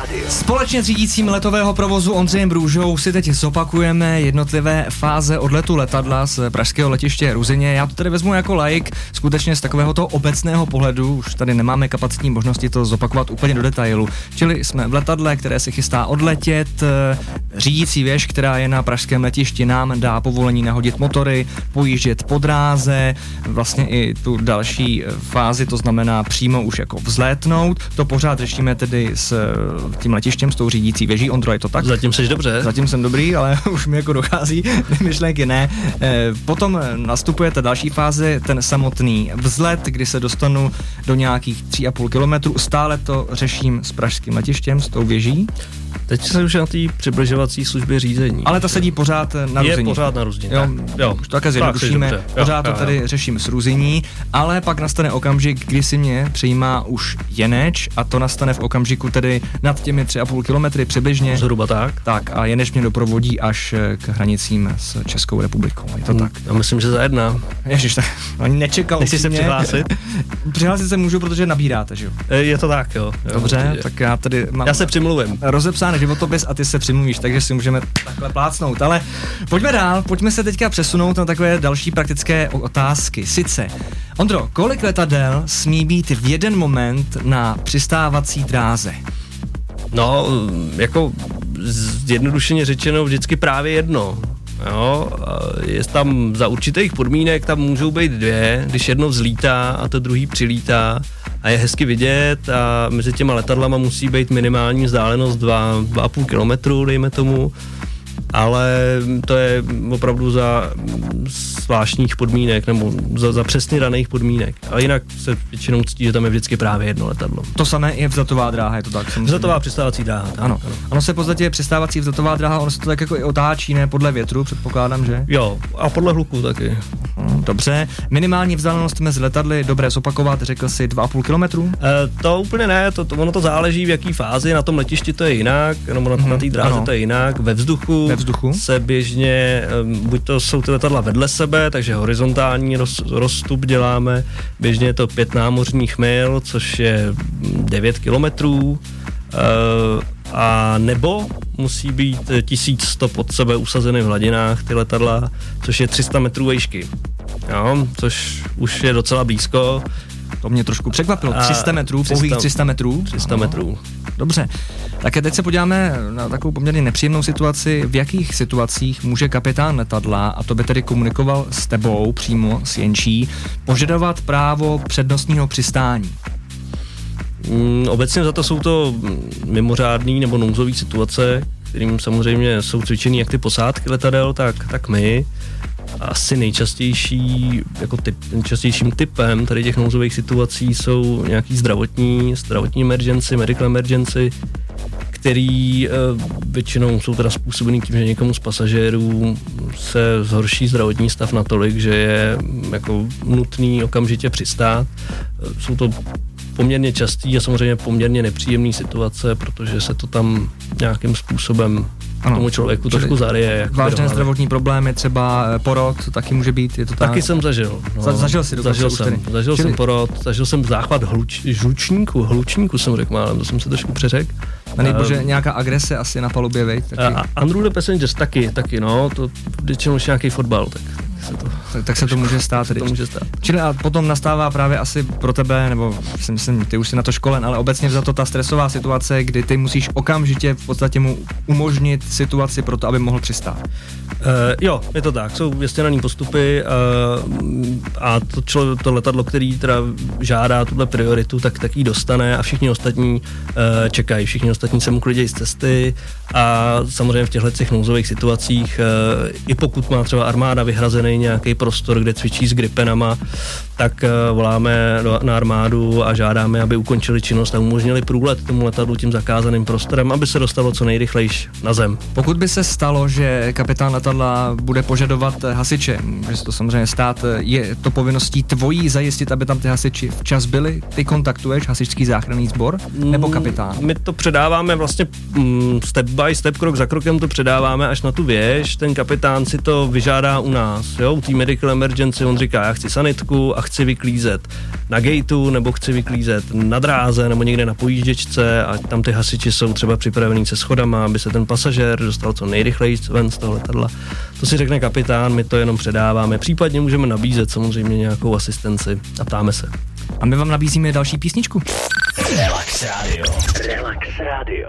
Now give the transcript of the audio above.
Radio. Společně s řídícím letového provozu Ondřejem Brůžou si teď zopakujeme jednotlivé fáze odletu letadla z pražského letiště Ruzině. Já to tady vezmu jako like, skutečně z takového toho obecného pohledu, už tady nemáme kapacitní možnosti to zopakovat úplně do detailu. Čili jsme v letadle, které se chystá odletět, řídící věž, která je na pražském letišti, nám dá povolení nahodit motory, pojíždět po dráze, vlastně i tu další fázi, to znamená přímo už jako vzlétnout. To pořád řešíme tedy s tím letištěm, s tou řídící věží. Ondro, je to tak? Zatím jsi dobře. Zatím jsem dobrý, ale už mi jako dochází myšlenky ne. Eh, potom nastupuje ta další fáze, ten samotný vzlet, kdy se dostanu do nějakých 3,5 kilometrů. Stále to řeším s pražským letištěm, s tou věží. Teď se už na té přibližovací službě řízení. Ale ta sedí pořád na ruzení. Je pořád na ruzení. Jo, jo. Už to také zjednodušíme. Pořád jo, to tady jo. řeším s ruzení, ale pak nastane okamžik, kdy si mě přijímá už Jeneč a to nastane v okamžiku tedy nad těmi 3,5 kilometry přibližně. Zhruba tak. Tak a Jeneč mě doprovodí až k hranicím s Českou republikou. Je to hmm, tak. Já myslím, že za jedna. Ježiš, tak ani nečekal. Nechci se přihlásit? přihlásit se můžu, protože nabíráte, že jo? Je to tak, jo. jo Dobře, určitě. tak já tady mám... Já se přimluvím. Rozepsány životopis a ty se přimluvíš, takže si můžeme takhle plácnout. Ale pojďme dál, pojďme se teďka přesunout na takové další praktické otázky. Sice, Ondro, kolik letadel smí být v jeden moment na přistávací dráze? No, jako zjednodušeně řečeno vždycky právě jedno. Jo, je tam za určitých podmínek, tam můžou být dvě, když jedno vzlítá a to druhý přilítá a je hezky vidět a mezi těma letadlama musí být minimální vzdálenost 2,5 kilometru, dejme tomu ale to je opravdu za zvláštních podmínek nebo za, za přesně daných podmínek. A jinak se většinou ctí, že tam je vždycky právě jedno letadlo. To samé je vzatová dráha, je to tak? Vzatová přistávací dráha. Tak, ano. ano. Ono se v podstatě přistávací vzatová dráha, ono se to tak jako i otáčí, ne podle větru, předpokládám, že? Jo, a podle hluku taky. Hm, dobře. Minimální vzdálenost mezi letadly, dobré zopakovat, řekl si 2,5 km? E, to úplně ne, to, to, ono to záleží v jaký fázi, na tom letišti to je jinak, nebo na, mm-hmm. na té dráze ano. to je jinak, ve vzduchu, ve vzduchu se běžně, buď to jsou ty letadla vedle sebe, takže horizontální roz, rozstup děláme, běžně je to pět námořních mil, což je 9 kilometrů, eh, a nebo musí být 1100 pod sebe usazeny v hladinách ty letadla, což je 300 metrů vejšky. Jo, což už je docela blízko. To mě trošku překvapilo. 300 metrů, 300, pouhých 300 metrů? 300 ano. metrů. Dobře. Tak teď se podíváme na takovou poměrně nepříjemnou situaci. V jakých situacích může kapitán letadla, a to by tedy komunikoval s tebou přímo s Jenčí, požadovat právo přednostního přistání? Mm, obecně za to jsou to mimořádné nebo nouzové situace, kterým samozřejmě jsou cvičený jak ty posádky letadel, tak, tak my asi nejčastější, jako typ, nejčastějším typem tady těch nouzových situací jsou nějaký zdravotní, zdravotní emergency, medical emergency, který e, většinou jsou teda způsobený tím, že někomu z pasažérů se zhorší zdravotní stav natolik, že je jako nutný okamžitě přistát. E, jsou to poměrně častý a samozřejmě poměrně nepříjemné situace, protože se to tam nějakým způsobem ano. tomu člověku Čili trošku zaryje. Jak vážné zdravotní problémy, třeba eh, porod, taky může být, je to tak? Taky jsem zažil. No. Za, zažil jsi Zažil jsem, zažil Čili... jsem porod, zažil jsem záchvat hluč, žlučníku, hlučníku jsem řekl málem, to jsem se trošku přeřekl. A nejbože uh, nějaká agrese asi na palubě, vej? Taky. A, a Unruly Passengers taky, taky, no, to většinou nějaký fotbal, tak se to, tak, tak se to může stát. Tedy. To může stát. Čili a potom nastává právě asi pro tebe, nebo si myslím, ty už jsi na to školen, ale obecně za to ta stresová situace, kdy ty musíš okamžitě v podstatě mu umožnit situaci pro to, aby mohl přistát. Uh, jo, je to tak, jsou věstěnaný postupy uh, a to, člo, to letadlo, který teda žádá tuhle prioritu, tak, tak ji dostane a všichni ostatní uh, čekají, všichni ostatní se mu klidějí z cesty a samozřejmě v těchto těch nouzových situacích, uh, i pokud má třeba armáda vyhrazený nějaký prostor, kde cvičí s gripenama, tak uh, voláme na armádu a žádáme, aby ukončili činnost a umožnili průlet tomu letadlu tím zakázaným prostorem, aby se dostalo co nejrychleji na zem. Pokud by se stalo, že kapitán letadla bude požadovat hasiče, může se to samozřejmě stát, je to povinností tvojí zajistit, aby tam ty hasiči včas byli? Ty kontaktuješ hasičský záchranný sbor nebo mm, kapitán? My to předáváme vlastně mm, step by step, krok za krokem to předáváme až na tu věž. Ten kapitán si to vyžádá u nás, jo, u té medical emergency, on říká, já chci sanitku a chci chci vyklízet na gateu, nebo chci vyklízet na dráze, nebo někde na pojížděčce a tam ty hasiči jsou třeba připravení se schodama, aby se ten pasažér dostal co nejrychleji ven z toho letadla. To si řekne kapitán, my to jenom předáváme. Případně můžeme nabízet samozřejmě nějakou asistenci a ptáme se. A my vám nabízíme další písničku. Relax Radio. Relax Radio.